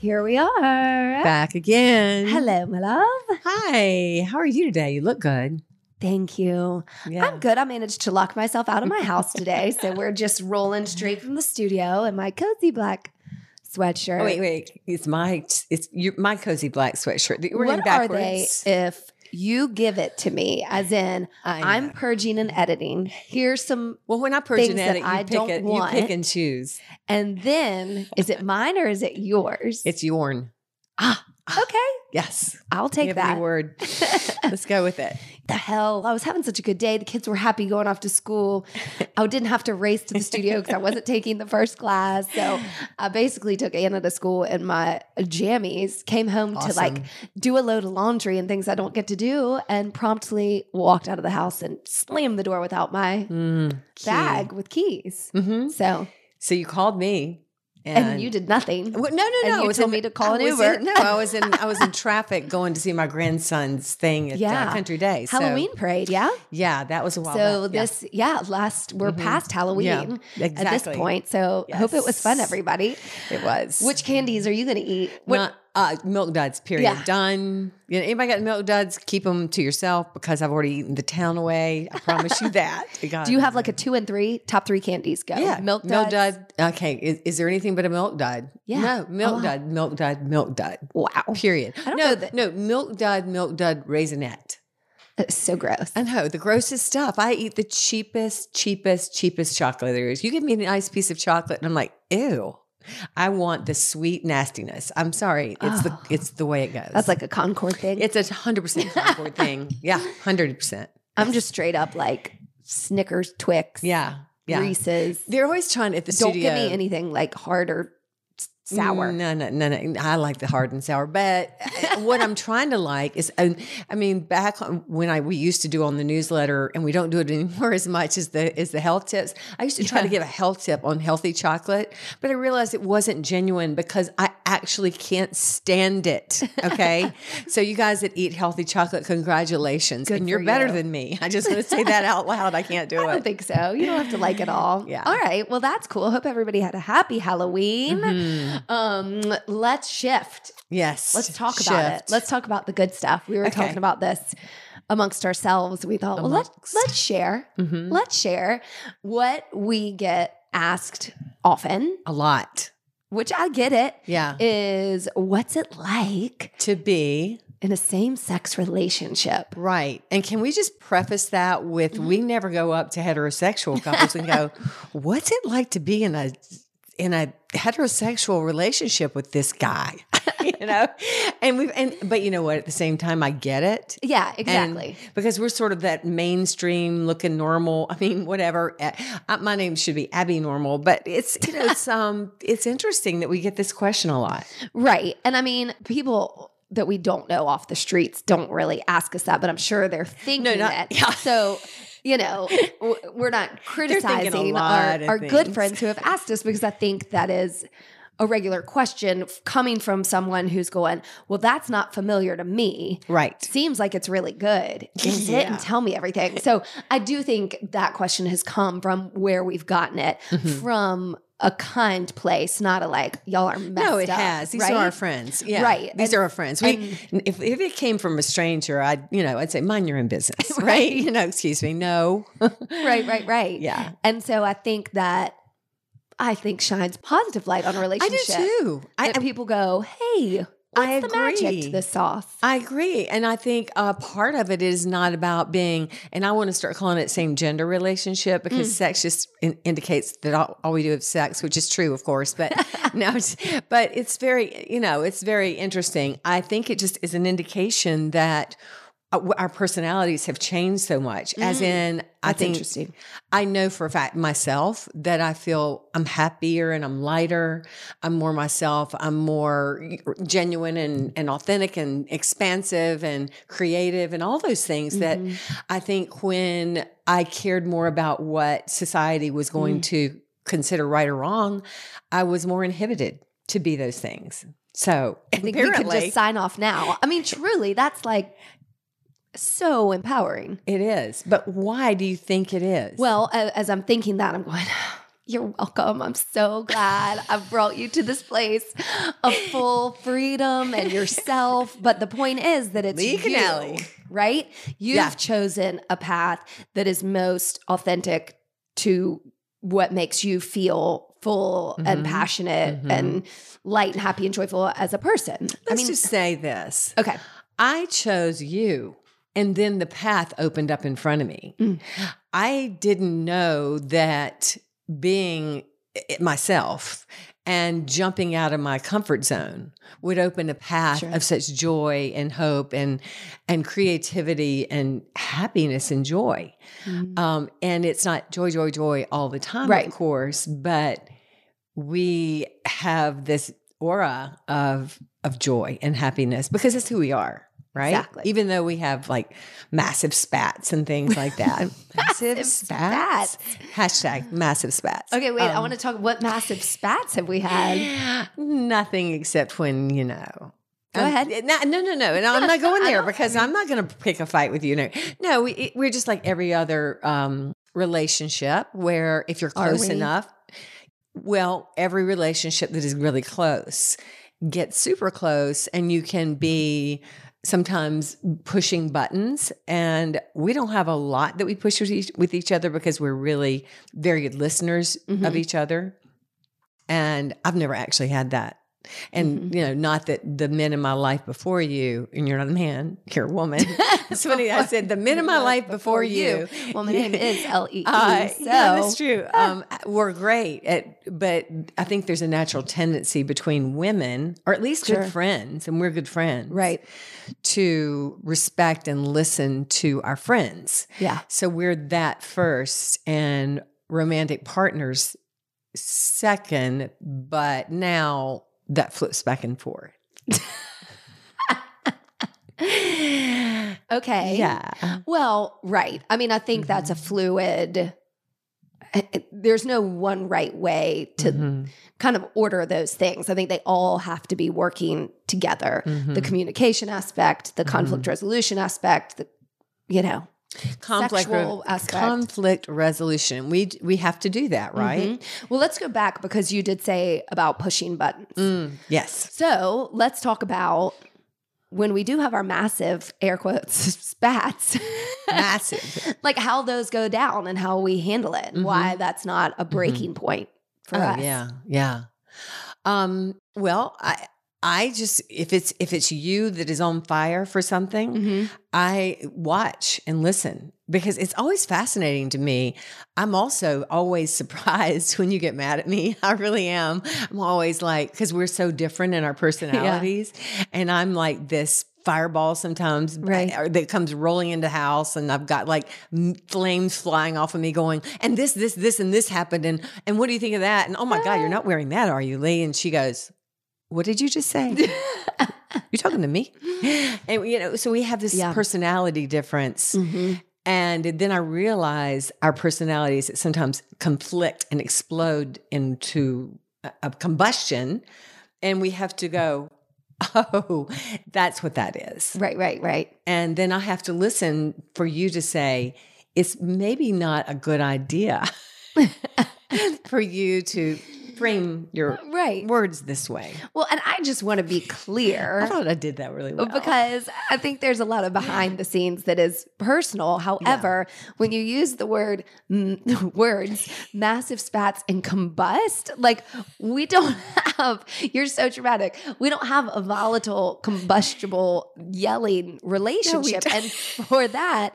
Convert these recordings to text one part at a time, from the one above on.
Here we are. Back again. Hello, my love. Hi. How are you today? You look good. Thank you. Yeah. I'm good. I managed to lock myself out of my house today. so we're just rolling straight from the studio in my cozy black sweatshirt. Oh, wait, wait. It's my it's your, my cozy black sweatshirt. What wearing are they if you give it to me? As in, I'm purging and editing. Here's some, well, when I purge things and that edit, you I pick don't it. want. You pick and choose. and then is it mine or is it yours? It's yourn. ah, okay. Yes. I'll take you have any that. word. Let's go with it. The hell? I was having such a good day. The kids were happy going off to school. I didn't have to race to the studio because I wasn't taking the first class. So I basically took Anna to school in my jammies, came home to like do a load of laundry and things I don't get to do, and promptly walked out of the house and slammed the door without my Mm, bag with keys. hmm So, So you called me, and, you did nothing. Well, no, no, And no. you I was told in- me to call I an Uber. in- no, I was in I was in traffic going to see my grandson's thing at Yeah. uh, Country Day. So, Halloween parade, yeah. yeah, that was a while. So back. This, yeah, last we're Mhm. past Halloween Yeah, at this point. So hope it was fun, everybody. it was Which candies are you going to eat? What, Not, uh, milk duds. Period. Yeah. Done. You know, anybody got milk duds? Keep them to yourself because I've already eaten the town away. I promise you that. do you have like a two and three top three candies? Go yeah, milk milk duds. dud. Okay, is, is there anything but a milk dud? Yeah. no milk Oh. dud, milk dud, milk dud. Wow, Period. No, no milk dud, milk dud, raisinette. it's so gross. I know the grossest stuff. I eat the cheapest, cheapest, cheapest chocolate there is. You give me a nice piece of chocolate, and I'm like, ew. I want the sweet nastiness. I'm sorry. It's the Oh. it's the way it goes. That's like a Concord thing. it's a hundred percent Concord thing. Yeah, hundred percent. I'm just straight up like Snickers, Twix, Yeah, yeah. Reese's. They're always trying at the studio. Don't give me anything like hard or sour. No, no, no, no. I like the hard and sour. But uh, what I'm trying to like is, I mean, back when I we used to do on the newsletter, and we don't do it anymore as much as the as the health tips. I used to try to give a health tip on healthy chocolate, but I realized it wasn't genuine because I actually can't stand it. Okay, so you guys that eat healthy chocolate, congratulations, Good and you're better you. than me. I just want to say that out loud. I can't do it. I don't think so. You don't have to like it all. Yeah. All right. Well, that's cool. Hope everybody had a happy Halloween. Mhm. Um, let's shift. Yes, Let's talk about it. Let's talk about the good stuff. We were Okay. talking about this amongst ourselves. We thought, well, let's let's share. Mhm. Let's share what we get asked often, a lot. which I get it, Yeah, is what's it like to be in a same-sex relationship? Right. And can we just preface that with Mm-hmm. we never go up to heterosexual couples and go, "What's it like to be in a in a heterosexual relationship with this guy?" you know? And we have and but you know what, at the same time I get it. Yeah, And- exactly. because we're sort of that mainstream looking normal. I mean, whatever. Uh, uh, my name should be Abby Normal, but it's you know it's um it's interesting that we get this question a lot. Right. And I mean, people that we don't know off the streets don't really ask us that, but I'm sure they're thinking not- that. yeah. So, you know, we're not criticizing our, our good friends who have asked us because I think that is a regular question coming from someone who's going, well, that's not familiar to me. Right. Seems like it's really good. Is it? And tell me everything. So I do think that question has come from where we've gotten it Mhm. from a kind place, not a like, y'all are messed No, it up, has. These right? are our friends. Yeah. Right. These And- are our friends. We if, if it came from a stranger, I'd you know, I'd say, mind your own business. Right. Right. You know, excuse me. No. right, right, right. Yeah. And so I think that I think shines positive light on a I relationship. do too. I, That people go, hey, what's I the magic agree. to this sauce? I agree. And I think uh, part of it is not about being, and I want to start calling it same gender relationship because Mm. sex just in, indicates that all, all we do is sex, which is true, of course. But no, it's, but it's very, you know, it's very interesting. I think it just is an indication that Uh, our personalities have changed so much. As mm. in, I think interesting. I know for a fact myself that I feel I'm happier and I'm lighter. I'm more myself. I'm more genuine and, and authentic and expansive and creative and all those things that mm-hmm. I think when I cared more about what society was going mm. to consider right or wrong, I was more inhibited to be those things. So I think we could apparently just sign off now. I mean, truly, that's like so empowering. it is. But why do you think it is? Well, as I'm thinking that, I'm going, You're welcome. I'm so glad I've brought you to this place of full freedom and yourself. But the point is that it's Lee you, Canelli. right? You've Yeah. chosen a path that is most authentic to what makes you feel full and Mhm. passionate Mhm. and light and happy and joyful as a person. Let's I mean, just say this. okay. I chose you, and then the path opened up in front of me. Mm. I didn't know that being it myself and jumping out of my comfort zone would open a path Sure. of such joy and hope and and creativity and happiness and joy. Um, and it's not joy, joy, joy all the time, Right. of course, but we have this aura of of joy and happiness because it's who we are, right? Exactly. Even though we have like massive spats and things like that. massive, spats. Hashtag massive spats. Okay, wait. I Um, want to talk. What massive spats have we had? Nothing except when, you know. Go um, ahead. No, no, no, no. And I'm not going there because I'm not going to pick a fight with you. No, no we, it- we're just like every other um, relationship where if you're close we? enough, well, every relationship that is really close gets super close and you can be sometimes pushing buttons and we don't have a lot that we push with each, with each other because we're really very good listeners of Mhm. each other and i've never actually had that and Mhm. you know not that the men in my life before you and you're not a man you're a woman it's funny i said the men in my life before you Well, my name is L E E. uh, So yeah, that's true. Um, we're great at, but I think there's a natural tendency between women, or at least Sure. good friends, and we're good friends, right. To respect and listen to our friends. Yeah. So we're that first, and romantic partners second. But now that flips back and forth. Okay. Yeah. Well, right. I mean, I think that's a Mm-hmm. fluid. eh, eh, There's no one right way to Mhm. kind of order those things. I think they all have to be working together. The Mhm. communication aspect, the conflict Mm-hmm. resolution aspect, the you know, conflict sexual aspect. conflict resolution. We we have to do that, right? Mhm. Well, let's go back because you did say about pushing buttons. Mm, yes. So let's talk about when we do have our massive air quotes spats, Massive. like how those go down and how we handle it, and why that's not a breaking point for oh, us. yeah. Yeah. Um, well, I I just if it's if it's you that is on fire for something, Mhm. I watch and listen because it's always fascinating to me. I'm also always surprised when you get mad at me. I really am. I'm always like, because we're so different in our personalities. And I'm like this fireball sometimes Right. that comes rolling into the house and I've got like flames flying off of me going and this this this and this happened and and what do you think of that and oh my god you're not wearing that are you Lee and she goes what did you just say you're talking to me and you know so we have this Yeah. personality difference Mhm. and then I realize our personalities sometimes conflict and explode into a, a combustion. And we have to go, oh, that's what that is. Right, right, right. And then I have to listen for you to say, it's maybe not a good idea for you to frame your Right. words this way. Well, and I just want to be clear. I thought I did that really well. because I think there's a lot of behind the scenes that is personal. However, when you use the word mm, words, massive spats and combust, like we don't have. You're so dramatic. We don't have a volatile, combustible, yelling relationship, don't. and for that,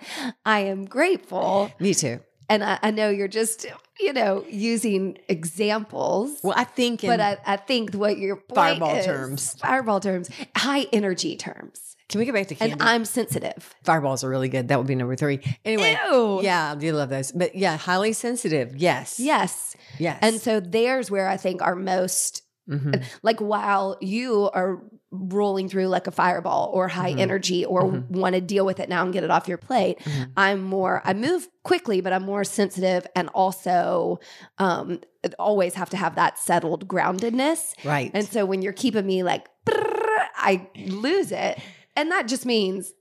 I am grateful. Me too. And I, I know you're just, you know, using examples. Well, I think in but I, I think what your point Fireball is- terms. fireball terms, high energy terms, can we get back to candy? and I'm sensitive. Fireballs are really good. That would be number three. Anyway, Ew. yeah, I do love those. But yeah, highly sensitive. Yes. Yes, Yes. and so there's where I think our most Mhm. like while you are rolling through like a fireball or high Mhm. energy or Mhm. want to deal with it now and get it off your plate Mhm. i'm more i move quickly but i'm more sensitive and also um always have to have that settled groundedness right. and so when you're keeping me like i lose it and that just means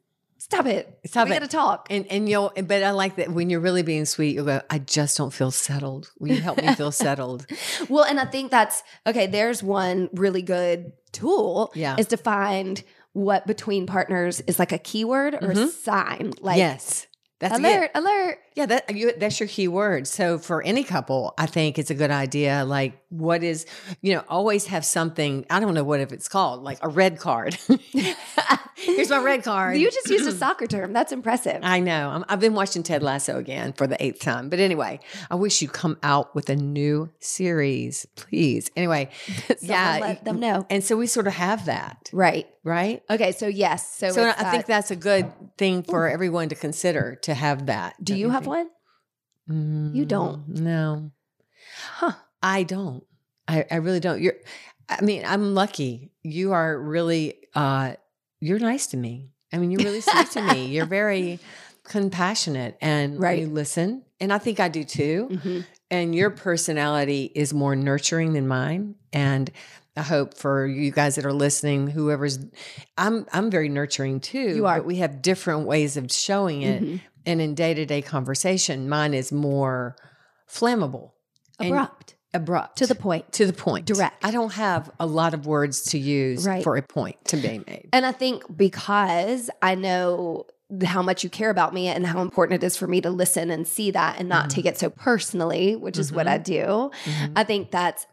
stop it Stop it. we it. gotta talk And and you'll but I like that when you're really being sweet, you'll go, I just don't feel settled. Will you help me feel settled? well and i think that's okay there's one really good tool Yeah. is to find what between partners is like a keyword or a Mhm. sign like yes. That's alert it. alert Yeah, that you, that's your key word. So for any couple, I think it's a good idea. Like, what is, you know, always have something. I don't know what if it's called, like a red card. Here's my red card. you just used a soccer term that's impressive I know. I'm, I've been watching Ted Lasso again for the eighth time. But anyway, I wish you'd come out with a new series, please. Anyway, yeah. let them know And so we sort of have that, right right? okay so yes so, So I think that's a good thing for everyone to consider to have that. do you have one You don't. Mm, No. huh I don't. I, I really don't. You're I mean, I'm lucky. You are really uh you're nice to me. I mean, you're really sweet to me. You're very compassionate and Right. you listen. And I think I do too. Mhm. And your personality is more nurturing than mine. And I hope for you guys that are listening, whoever's I'm I'm very nurturing too. You are. But we have different ways of showing it. Mhm. And in day-to-day conversation, mine is more flammable. abrupt abrupt to the point to the point Direct. i don't have a lot of words to use Right. for a point to be made And I think because I know how much you care about me and how important it is for me to listen and see that and not Mhm. take it so personally, which is what. I do, Mhm. I think that's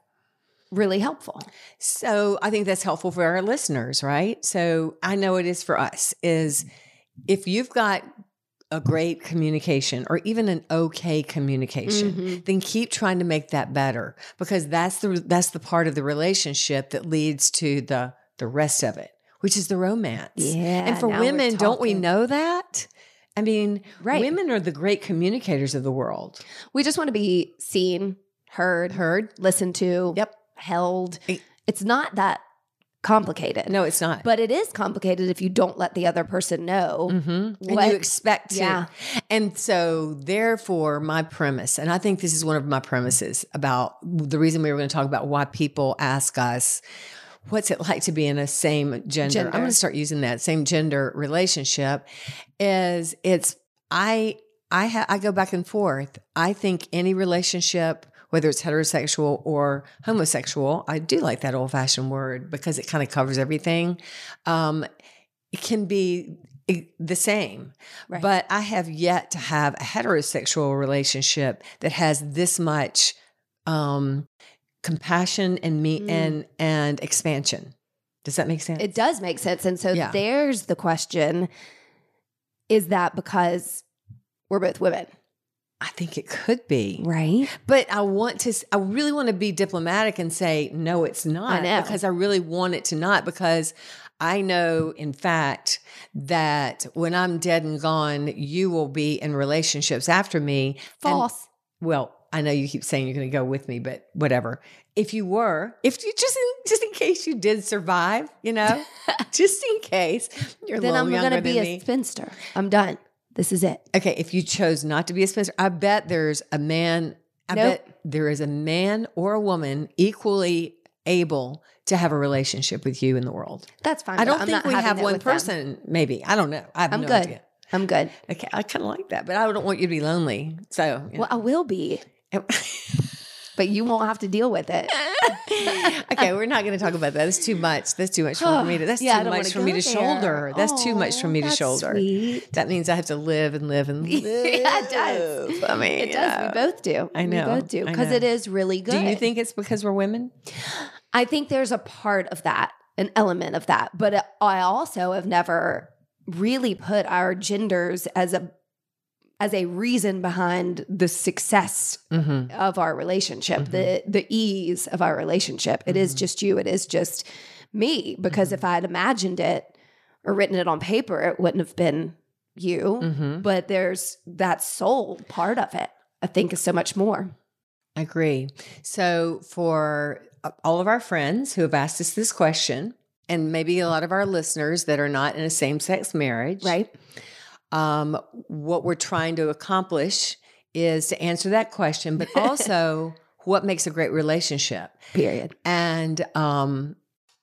really helpful. so i think that's helpful for our listeners right so i know it is for us is if you've got a great communication or even an okay communication Mhm. then keep trying to make that better because that's the that's the part of the relationship that leads to the the rest of it which is the romance Yeah. and for women don't we know that i mean Right. women are the great communicators of the world We just want to be seen, heard, heard listened to, Yep. held. It- It's not that complicated. no it's not But it is complicated if you don't let the other person know. hmm and what- you expect to Yeah. and so therefore my premise and i think this is one of my premises about the reason we were going to talk about why people ask us what's it like to be in a same gender, i'm going to start using that same gender relationship is it's i i ha- i go back and forth i think any relationship whether it's heterosexual or homosexual i do like that old fashioned word because it kind of covers everything um it can be the same Right. but i have yet to have a heterosexual relationship that has this much um compassion and me Mm. and and expansion does that make sense It does make sense. And so Yeah. there's the question is that because we're both women? I think it could be Right. But I want to, I really want to be diplomatic and say, no, it's not. know. Because I really want it to not, because I know, in fact, that when I'm dead and gone, you will be in relationships after me. And- False. well, I know you keep saying you're going to go with me, but whatever. If you were, if you just in, just in case you did survive, you know, just in case you're then I'm going to be a me. spinster. I'm done. This is it. Okay, if you chose not to be a spinster, I bet there's a man, I Nope. bet there is a man or a woman equally able to have a relationship with you in the world. That's fine. I don't I'm think we have one with them. person, maybe. I don't know. I have I'm no good. idea. I'm good. Okay, I kind of like that, but I don't want you to be lonely. So, you Well, I will be, know. but you won't have to deal with it. okay, we're not going to talk about that. That's too much. That's too much for me to. That's Yeah, too much for me to there. shoulder. That's too much for Oh, me to shoulder. sweet. That means I have to live and live and live. Yeah, it does. I mean, It does. We both do. I know. We both do because it is really good. Do you think it's because we're women? I think there's a part of that, an element of that, but I also have never really put our genders as a as a reason behind the success Mm-hmm. of our relationship, the the ease of our relationship. It is just you. It is just me. Because if I had imagined it or written it on paper, it wouldn't have been you. Mm-hmm. But there's that soul part of it. I think is so much more. I agree. So, for uh, all of our friends who have asked us this question, and maybe a lot of our listeners that are not in a same sex marriage, Right. Um, what we're trying to accomplish is to answer that question, but also what makes a great relationship. Period. And um,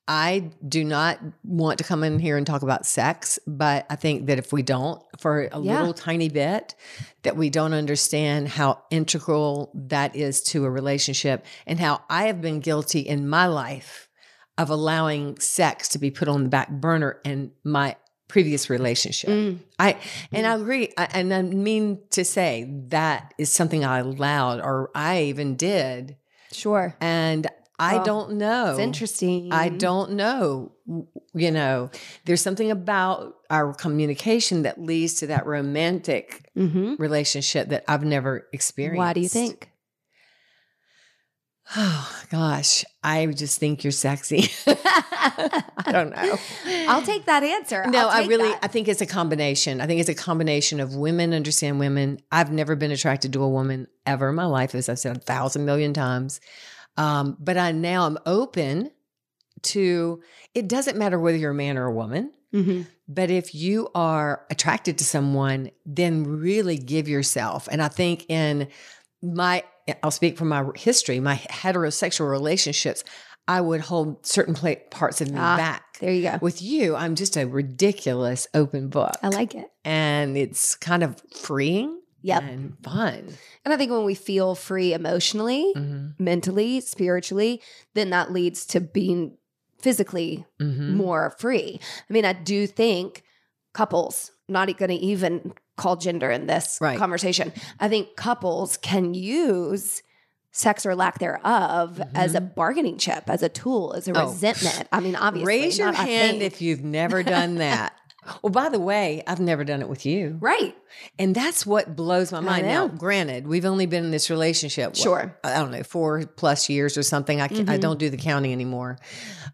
I do not want to come in here and talk about sex, but I think that if we don't, for a Yeah. little tiny bit, that we don't understand how integral that is to a relationship and how I have been guilty in my life of allowing sex to be put on the back burner and my previous relationship. Mm. I and I agree, I, and I mean to say that is something I allowed, or I even did, Sure. and I Oh, don't know. It's interesting. I don't know. You know, there's something about our communication that leads to that romantic hmm relationship that I've never experienced. Why do you think? Oh gosh, I just think you're sexy. I don't know. I'll take that answer. No, I really that. I think it's a combination. I think it's a combination of women understand women. I've never been attracted to a woman ever in my life, as I've said a thousand million times. Um, but I now I'm open to it doesn't matter whether you're a man or a woman. Mhm. But if you are attracted to someone, then really give yourself. And I think in my, I'll speak from my history, my heterosexual relationships, I would hold certain pla parts of me Ah, back. There you go. With you, I'm just a ridiculous open book. I like it. and it's kind of freeing Yep. and fun. And I think when we feel free emotionally, Mhm. mentally, spiritually, then that leads to being physically Mhm. more free. I mean, I do think couples, not going to even call gender in this Right. conversation, I think couples can use sex or lack thereof as a bargaining chip, as a tool, as a Mm-hmm. Oh. resentment. I mean, obviously. Raise your hand if you've never done that. well, by the way, I've never done it with you. Right. And that's what blows my mind. Now, granted, we've only been in this relationship, what, Sure. I don't know, four plus years or something. I, can, I don't do the counting anymore.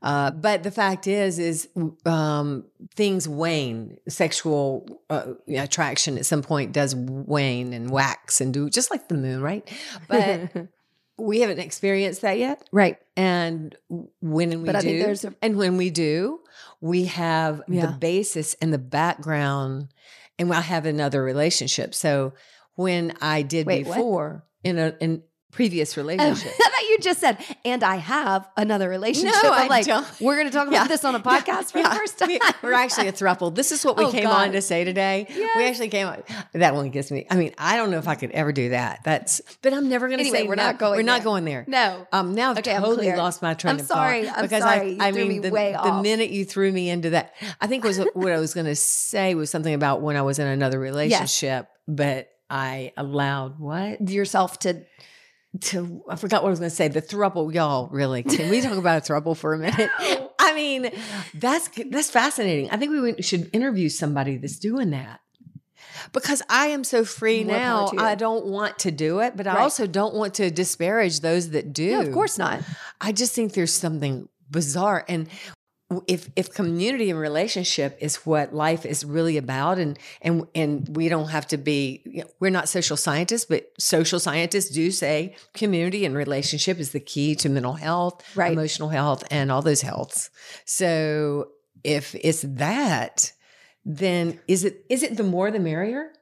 Uh, but the fact is, is um, things wane. Sexual uh, attraction at some point does wane and wax and do just like the moon, right? But we haven't experienced that yet. right. And when we But do, a- and when we do, we have Yeah. the basis and the background, and I have another relationship. So when I did Wait, what? before in a in previous Oh, relationship, I thought you just said, and I have another relationship. No, I'm I like, don't. we're going to talk about Yeah. this on a podcast for Yeah. the first time. We, are actually a throuple. This is what we Oh, came God. on to say today. We actually came on. That one gets me. I mean, I don't know if I could ever do that. That's. But I'm never going to Anyway, say we're no. not going We're not there. going there. No. Um, now I've Okay, totally lost my train I'm of sorry. thought I'm because sorry. I, I mean, me the, the minute you threw me into that, I think was what I was going to say was something about when I was in another relationship, but I allowed what Yourself to to I forgot what I was going to say. The throuple, y'all. Really, can we talk about a throuple for a minute? I mean, that's that's fascinating. I think we should interview somebody that's doing that. Because I am so free More now. I don't want to do it, but I also don't want to disparage those that do. No, of course not. I just think there's something bizarre. And if if community and relationship is what life is really about, and and and we don't have to be, you know, we're not social scientists, but social scientists do say community and relationship is the key to mental health, Right. emotional health, and all those healths. So if it's that, then is it is it the more the merrier?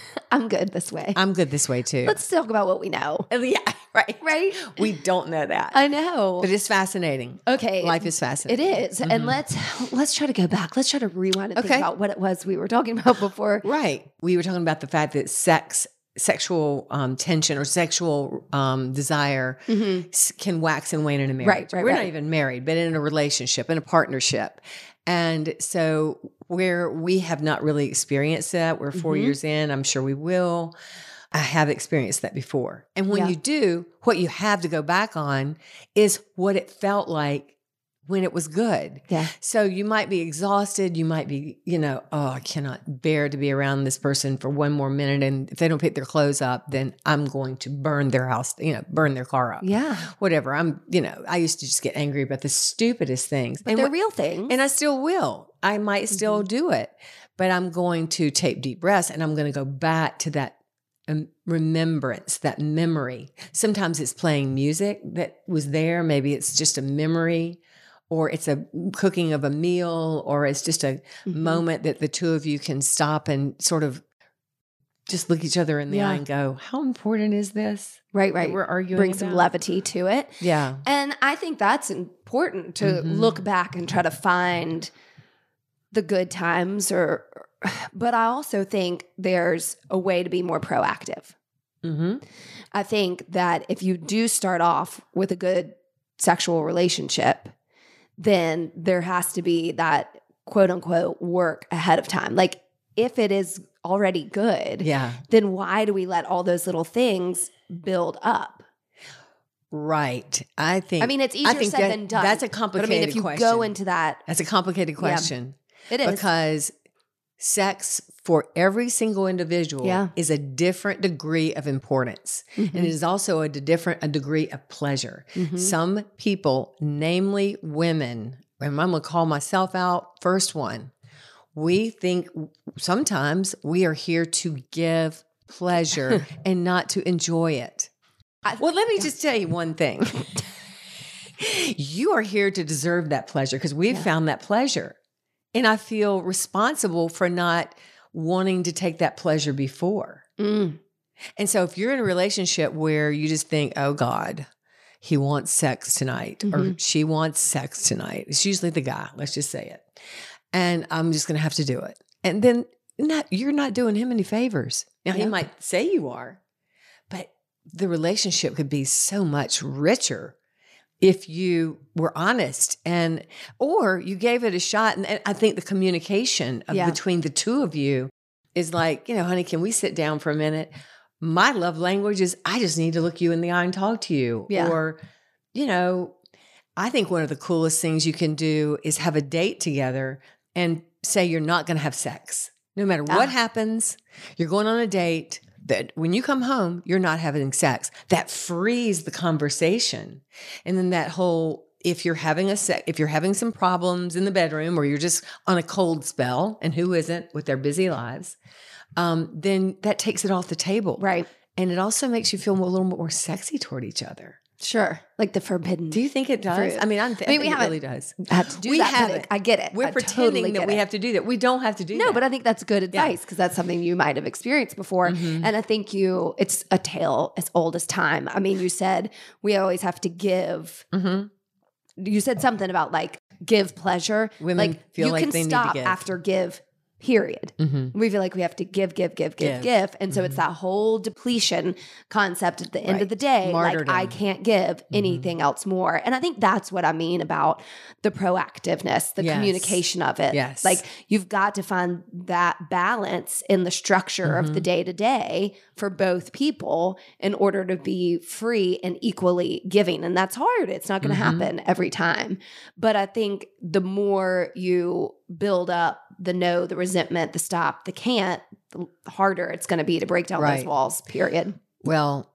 I'm good this way. I'm good this way too. Let's talk about what we know. yeah, right. Right? We don't know that, I know. but it's fascinating. okay. Life is fascinating. It is. And Mhm. let's let's try to go back. Let's try to rewind and Okay. think about what it was we were talking about before. Right. We were talking about the fact that sex, sexual um, tension or sexual um, desire Mhm. can wax and wane in a marriage. Right, right, We're not even married, but in a relationship, in a partnership. And so, where we have not really experienced that, we're 4 Mhm. years in, I'm sure we will. I have experienced that before. And when Yeah. you do, what you have to go back on is what it felt like when it was good. Yeah. So you might be exhausted. You might be, you know, oh, I cannot bear to be around this person for one more minute. And if they don't pick their clothes up, then I'm going to burn their house, you know, burn their car up. Yeah. Whatever. I'm, you know, I used to just get angry about the stupidest things. But and they're real things. and I still will. I might still Mm-hmm. do it, but I'm going to take deep breaths and I'm going to go back to that um, remembrance, that memory. Sometimes it's playing music that was there. Maybe it's just a memory, or it's a cooking of a meal, or it's just a Mhm. moment that the two of you can stop and sort of just look each other in the Yeah. eye and go, "How important is this?" right, right. We're arguing. Bring some levity to it. Yeah. And I think that's important to Mhm. look back and try to find the good times or but I also think there's a way to be more proactive. Mm-hmm. I think that if you do start off with a good sexual relationship, then there has to be that quote unquote work ahead of time. Like if it is already good, Yeah. then why do we let all those little things build up? Right. I think. I mean, it's easier said that- than done. That's a But I mean, if you question. go into that, That's a complicated question it is. because sex for every single individual Yeah. is a different degree of importance. Mm-hmm. And it is also a different a degree of pleasure. Mhm. Some people, namely women, and I'm going to call myself out, first one, we think sometimes we are here to give pleasure and not to enjoy it. I- well, let me just tell you one thing. you are here to deserve that pleasure because we've Yeah. found that pleasure. And I feel responsible for not wanting to take that pleasure before. Mm. And so if you're in a relationship where you just think, oh God, he wants sex tonight or Mhm. she wants sex tonight, it's usually the guy, let's just say it. And I'm just going to have to do it. And then not, you're not doing him any favors. Now, he might say you are, but the relationship could be so much richer if you were honest and or you gave it a shot and, and i think the communication of, Yeah. between the two of you is like you know honey can we sit down for a minute my love language is i just need to look you in the eye and talk to you Yeah. or you know i think one of the coolest things you can do is have a date together and say you're not going to have sex no matter what Ah. happens you're going on a date that when you come home, you're not having sex. That frees the conversation. And then that whole if you're having a sec, if you're having some problems in the bedroom or you're just on a cold spell, and who isn't with their busy lives, um, then that takes it off the table. Right. And it also makes you feel a little bit more sexy toward each other. Sure. Like the forbidden. Do you think it does? Fruit. I mean, I'm th- I mean, we think it really does. have to do We that. but haven't. I get it. We're I pretending totally that we it. have to do that. We don't have to do that. No, that. but I think that's good advice because that's something you might have experienced before. Mhm. And I think you, it's a tale as old as time. I mean, you said we always have to give. Mhm. You said something about like give pleasure. Women like feel you like can they need to stop after give. Period. Mhm. We feel like we have to give, give, give, give, Give. give, and so it's that whole depletion concept at the end Right. of the day. Martyrdom. Like I can't give Mm-hmm. anything else more, and I think that's what I mean about the proactiveness, the Yes. communication of it. Yes. like you've got to find that balance in the structure of the day to day for both people in order to be free and equally giving, and that's hard. It's not going to Mhm. happen every time, but I think the more you build up the no, the resentment, the stop, the can't, the harder it's going to be to break down Right. those walls, period. Well,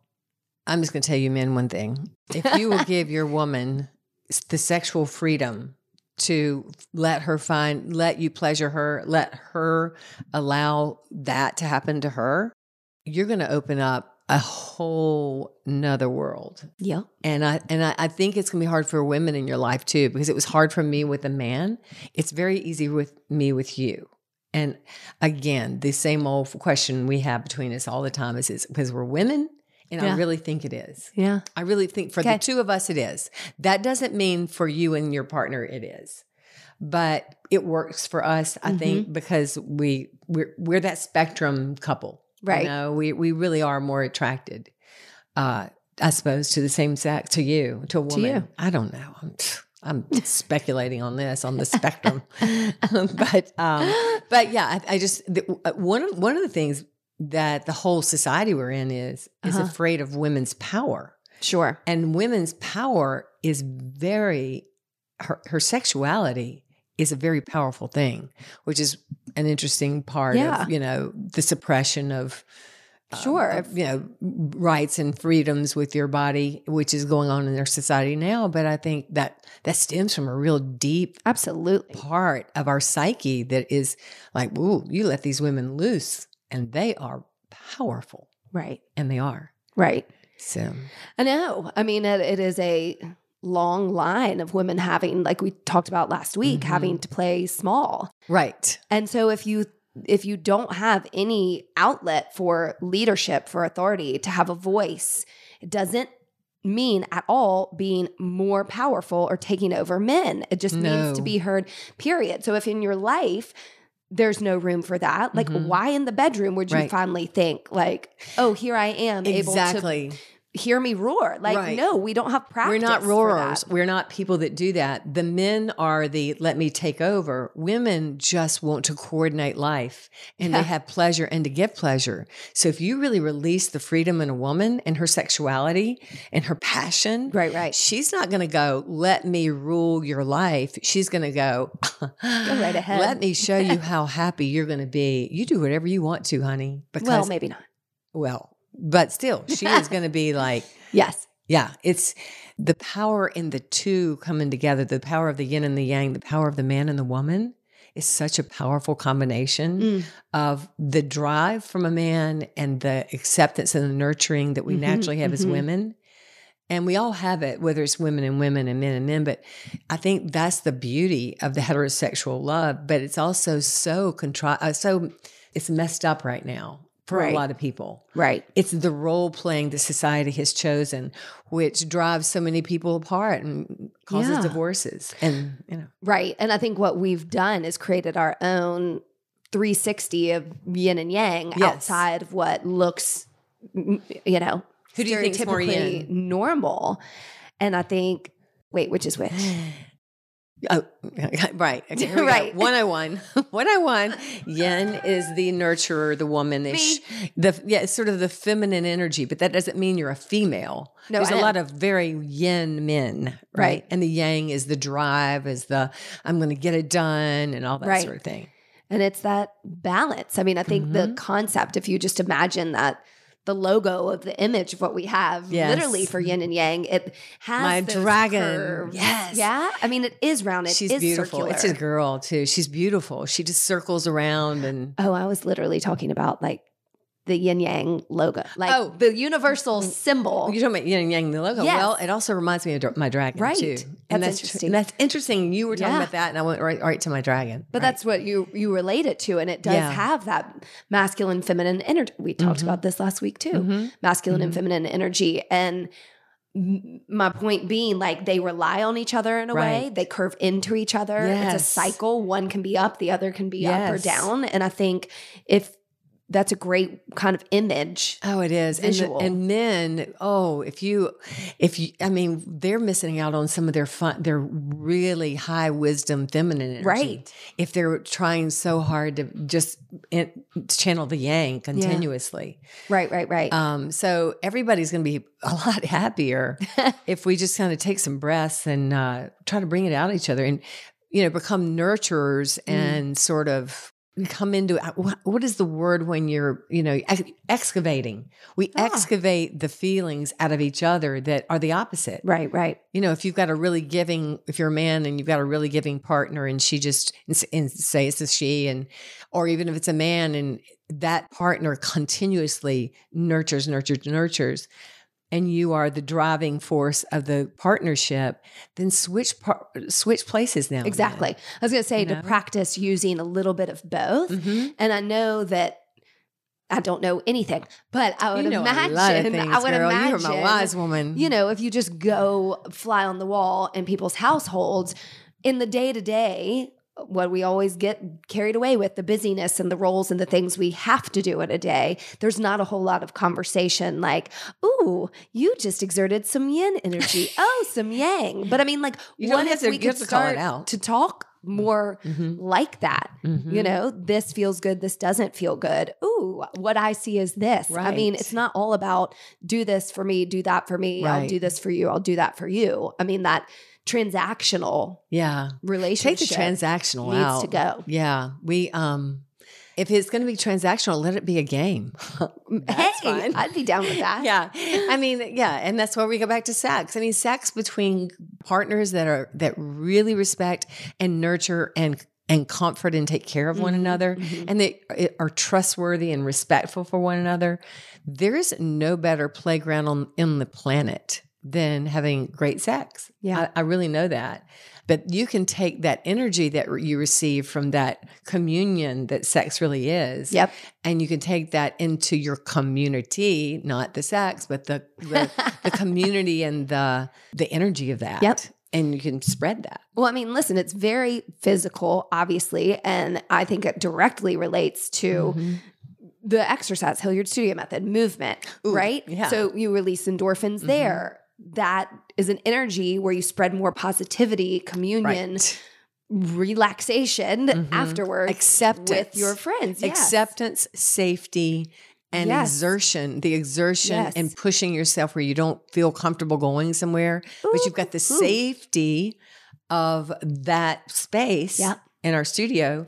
I'm just going to tell you, men, one thing. If you will give your woman the sexual freedom to let her find, let you pleasure her, let her allow that to happen to her, you're going to open up a whole nother world. Yeah. And I and I, I think it's gonna be hard for women in your life too, because it was hard for me with a man. It's very easy with me with you. And again, the same old question we have between us all the time is is because we're women, and I really think it is. Yeah. I really think for Okay. the two of us it is. That doesn't mean for you and your partner it is. But it works for us, I Mm-hmm. think, because we we're we're that spectrum couple. Right. You know, we we really are more attracted, uh, I suppose, to the same sex, to you, to a woman. you. I don't know. I'm, I'm speculating on this on the spectrum, but um, but yeah, I, I just the, uh, one of one of the things that the whole society we're in is is Uh-huh. afraid of women's power, Sure. and women's power is very her, her sexuality is a very powerful thing, which is an interesting part Yeah. of, you know, the suppression of um, Sure. of, you know, rights and freedoms with your body, which is going on in their society now. But I think that that stems from a real deep Absolutely. part of our psyche that is like, ooh, you let these women loose and they are powerful. Right. And they are. Right. So I know. I mean, it, it is a long line of women having, like we talked about last week, Mhm. having to play small. Right. And so if you if you don't have any outlet for leadership, for authority, to have a voice, it doesn't mean at all being more powerful or taking over men. It just means to be heard, period. So if in your life there's no room for that, like Mhm. why in the bedroom would you Right. finally think like, oh, here I am able to Exactly. Hear me roar? Like, Right. no, we don't have practice. We're not roarers. We're not people that do that. The men are the let me take over. Women just want to coordinate life and Yeah. they have pleasure and to give pleasure. So if you really release the freedom in a woman and her sexuality and her passion, Right, right. she's not going to go, let me rule your life. She's going to go, go right ahead. Let me show you how happy you're going to be. You do whatever you want to, honey. Because, Well, maybe not. well, but still, she is going to be like, Yes. yeah, it's the power in the two coming together, the power of the yin and the yang, the power of the man and the woman is such a powerful combination Mm. of the drive from a man and the acceptance and the nurturing that we Mhm, naturally have as mhm. women. And we all have it, whether it's women and women and men and men. But I think that's the beauty of the heterosexual love. But it's also so contri- uh, so it's messed up right now for Right. a lot of people Right. it's the role playing that society has chosen, which drives so many people apart and causes Yeah. divorces. And you know, Right. And I think what we've done is created our own 360 of yin and yang Yes. outside of what looks, you know, Who do you think's more stereotypically yin? normal. And I think, wait, which is which? oh, right, okay, here we go. Right. 101. 101. Yin is the nurturer, the womanish, the yeah, it's sort of the feminine energy, but that doesn't mean you're a female. No, There's I a know. lot of very yin men, right? Right. And the yang is the drive, is the I'm going to get it done, and all that Right. sort of thing. And it's that balance. I mean, I think the Mhm. concept, if you just imagine that the logo of the image of what we have, Yes. literally for yin and yang, it has My dragon. curves. Yes. Yeah. I mean, it is round. It She's is beautiful. It's a girl too. She's beautiful. She just circles around and Oh, I was literally talking about like the yin yang logo, like Oh. the universal symbol. you're talking about yin and yang the logo. Yes. Well, it also reminds me of my dragon Right. too. And That's that's interesting. And that's interesting. You were talking Yeah. about that, and I went right, right to my dragon. But Right. that's what you you relate it to, and it does Yeah. have that masculine, feminine energy. We talked Mhm. about this last week too, Mhm. masculine and Mhm. feminine energy, and my point being, like they rely on each other in a way. They curve into each other. It's a cycle. One can be up, the other can be up or down. And I think if that's a great kind of image. Oh, it is. And, the- and men, oh, if you, if you, I mean, they're missing out on some of their fun, their really high wisdom, feminine energy. Right. If they're trying so hard to just in, channel the yang continuously. Right, right, right. Um, so everybody's going to be a lot happier if we just kind of take some breaths and uh, try to bring it out each other and, you know, become nurturers Mm. and sort of come into what, what is the word when you're, you know, ex- excavating? We Ah. excavate the feelings out of each other that are the opposite. right, right. You know, if you've got a really giving, if you're a man and you've got a really giving partner and she just, and, and say it's a she, and, or even if it's a man and that partner continuously nurtures, nurtures, nurtures, and you are the driving force of the partnership, then switch, par- switch places now. Exactly. I was going to say You to know? practice using a little bit of both. Mhm. And I know that I don't know anything, but I would You know imagine a lot of things, I would girl. imagine You're my wise woman. You know, if you just go fly on the wall in people's households in the day to day, what we always get carried away with the busyness and the roles and the things we have to do in a day, there's not a whole lot of conversation like, ooh, you just exerted some yin energy. oh, some yang. But I mean, like, You what if to- we could have to call it start out. to talk more Mhm. like that? Mhm. You know, this feels good, this doesn't feel good. Ooh, what I see is this. I mean, it's not all about do this for me, do that for me, I'll do this for you, I'll do that for you. I mean, that transactional Yeah. Take relationship the transactional needs out. to go. Yeah. We um if it's going to be transactional, let it be a game. That's hey, fine. I'd be down with that. yeah. I mean, yeah, and that's where we go back to sex. I mean, sex between partners that are that really respect and nurture and and comfort and take care of one Mhm, another mhm. and they are trustworthy and respectful for one another. There is no better playground on in the planet than having great sex. Yeah. I, I really know that. But you can take that energy that you receive from that communion that sex really is, Yep. and you can take that into your community, not the sex, but the the, the community and the the energy of that. Yep. And you can spread that. Well, I mean, listen, it's very physical, obviously, and I think it directly relates to Mhm. the exercise, Hilliard Studio Method, movement, Ooh, right? yeah. So you release endorphins Mhm. there. That is an energy where you spread more positivity, communion, Right. relaxation Mhm. afterwards Acceptance. with your friends. Yes. acceptance, safety, and Yes. exertion. The exertion Yes. and pushing yourself where you don't feel comfortable going somewhere, but you've got the Ooh. safety of that space Yep. in our studio.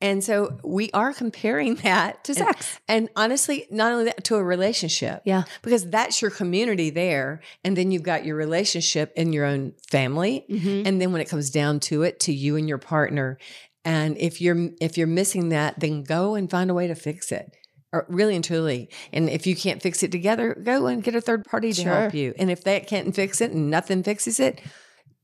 And so we are comparing that to sex. And honestly, not only that, to a relationship. Yeah. Because that's your community there. And then you've got your relationship in your own family. Mhm. And then when it comes down to it, to you and your partner. And if you're if you're missing that, then go and find a way to fix it. Or really and truly. And if you can't fix it together, go and get a third party to help you. And if that can't fix it and nothing fixes it,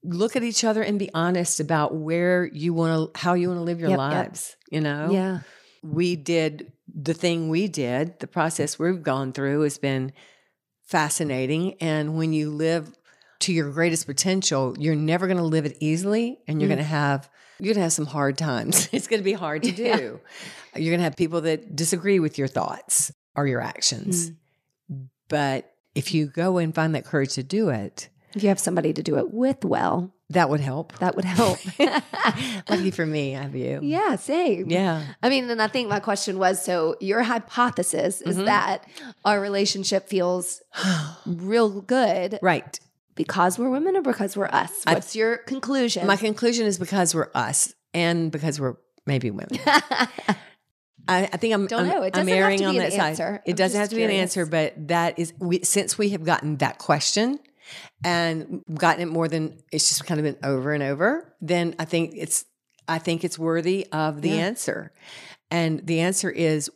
look at each other and be honest about where you want to how you want to live your Yep, yep. lives. You know? Yeah. we did the thing we did, the process we've gone through has been fascinating. And when you live to your greatest potential, you're never going to live it easily and you're Mm. going to have you're going to have some hard times. It's going to be hard to do. Yeah. You're going to have people that disagree with your thoughts or your actions. Mm. But if you go and find that courage to do it, If you have somebody to do it with, well, that would help. that would help. Lucky for me, I have you. yeah, same. Yeah. I mean, and I think my question was so your hypothesis is Mhm. that our relationship feels real good right. because we're women or because we're us? I- What's your conclusion? My conclusion is because we're us and because we're maybe women. I, I think I'm, Don't I'm, know. It I'm doesn't have to on be that an side. answer. It I'm doesn't have to be an answer, but that is we, since we have gotten that question and gotten it more than it's just kind of been over and over. Then I think it's I think it's worthy of the Yeah. answer, and the answer is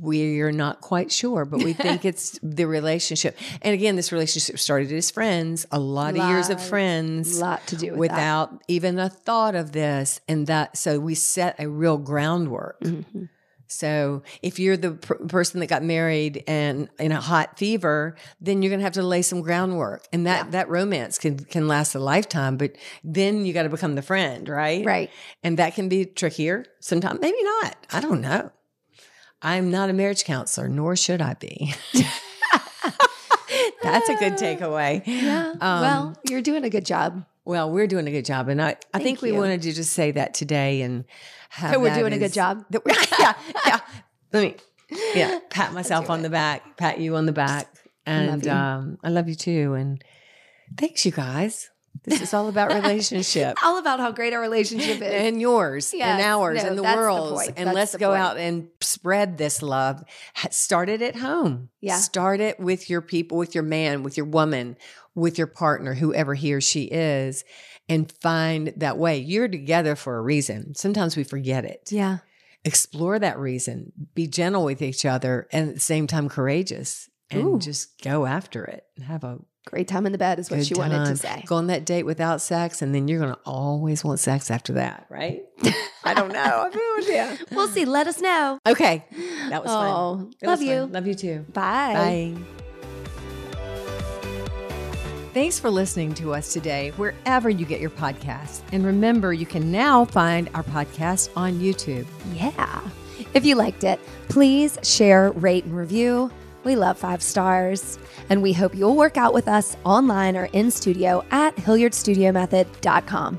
we're not quite sure, but we think it's the relationship. And again, this relationship started as friends, a lot of years of Lot- friends lot to do with without even a thought of this and that so we set a real groundwork that. So if you're the per- person that got married and in a hot fever then you're going to have to lay some groundwork and that Yeah. that romance can can last a lifetime but then you got to become the friend right Right. and that can be trickier sometimes maybe not i don't know i'm not a marriage counselor nor should i be that's a good takeaway Yeah. Um, well, you're doing a good job. Well, we're doing a good job, and I, I think we you. wanted to just say that today and have That we're doing a good job. yeah, yeah. Let me, yeah, pat myself on it. the back, pat you on the back, and you. um, I love you too. And thanks, you guys. This is all about relationship. All about how great our relationship is. And yours and ours no, and the that's the world's. And That's let's go point. out and spread this love. Start it at home. Yeah. Start it with your people, with your man, with your woman, with your partner, whoever he or she is, and find that way. You're together for a reason. Sometimes we forget it. yeah. Explore that reason. Be gentle with each other and at the same time courageous. And Ooh. just go after it. and Have a Great time in the bed is what good she wanted to say. Go on that date without sex, and then you're going to always want sex after that, right? I don't know. I have no idea. We'll see. Let us know. Okay, that was fun. oh, It love was you. fun. Love you too. Bye. Bye. Thanks for listening to us today, wherever you get your podcasts. And remember, you can now find our podcast on YouTube. Yeah. If you liked it, please share, rate, and review. We love five stars. And we hope you'll work out with us online or in studio at HilliardStudioMethod.com.